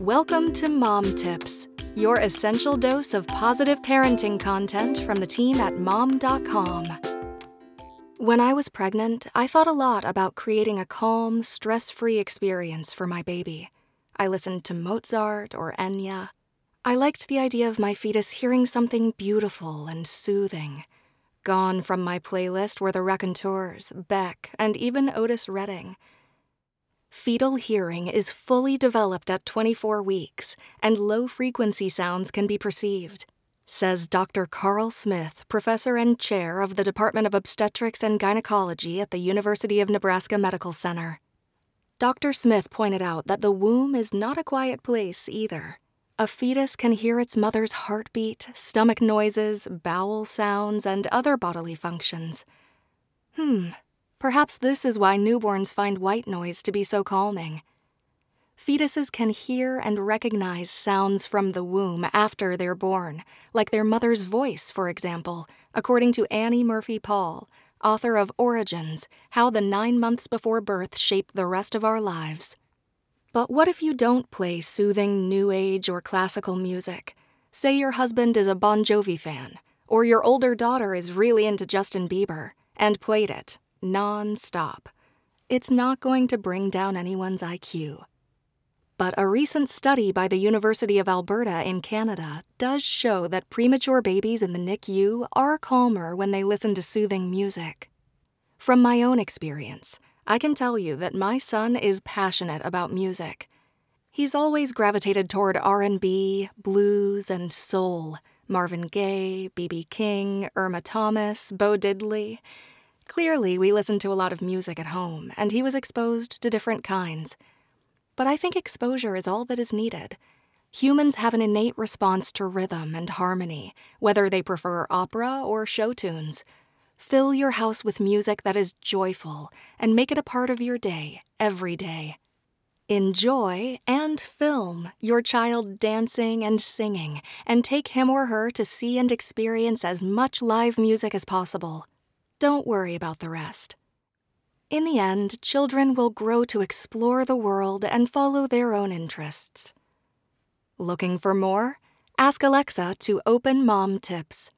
Welcome to Mom Tips, your essential dose of positive parenting content from the team at mom.com. When I was pregnant, I thought a lot about creating a calm, stress free experience for my baby. I listened to Mozart or Enya. I liked the idea of my fetus hearing something beautiful and soothing. Gone from my playlist were the Raconteurs, Beck, and even Otis Redding. Fetal hearing is fully developed at 24 weeks, and low frequency sounds can be perceived, says Dr. Carl Smith, professor and chair of the Department of Obstetrics and Gynecology at the University of Nebraska Medical Center. Dr. Smith pointed out that the womb is not a quiet place either. A fetus can hear its mother's heartbeat, stomach noises, bowel sounds, and other bodily functions. Hmm, Perhaps this is why newborns find white noise to be so calming. Fetuses can hear and recognize sounds from the womb after they're born, like their mother's voice, for example, according to Annie Murphy Paul, author of Origins How the Nine Months Before Birth Shaped the Rest of Our Lives. But what if you don't play soothing new age or classical music? Say your husband is a Bon Jovi fan, or your older daughter is really into Justin Bieber, and played it, non stop. It's not going to bring down anyone's IQ. But a recent study by the University of Alberta in Canada does show that premature babies in the NICU are calmer when they listen to soothing music. From my own experience, I can tell you that my son is passionate about music. He's always gravitated toward R&B, blues, and soul. Marvin Gaye, B.B. King, Irma Thomas, Bo Diddley. Clearly, we listened to a lot of music at home, and he was exposed to different kinds. But I think exposure is all that is needed. Humans have an innate response to rhythm and harmony, whether they prefer opera or show tunes. Fill your house with music that is joyful and make it a part of your day, every day. Enjoy and film your child dancing and singing, and take him or her to see and experience as much live music as possible. Don't worry about the rest. In the end, children will grow to explore the world and follow their own interests. Looking for more? Ask Alexa to open mom tips.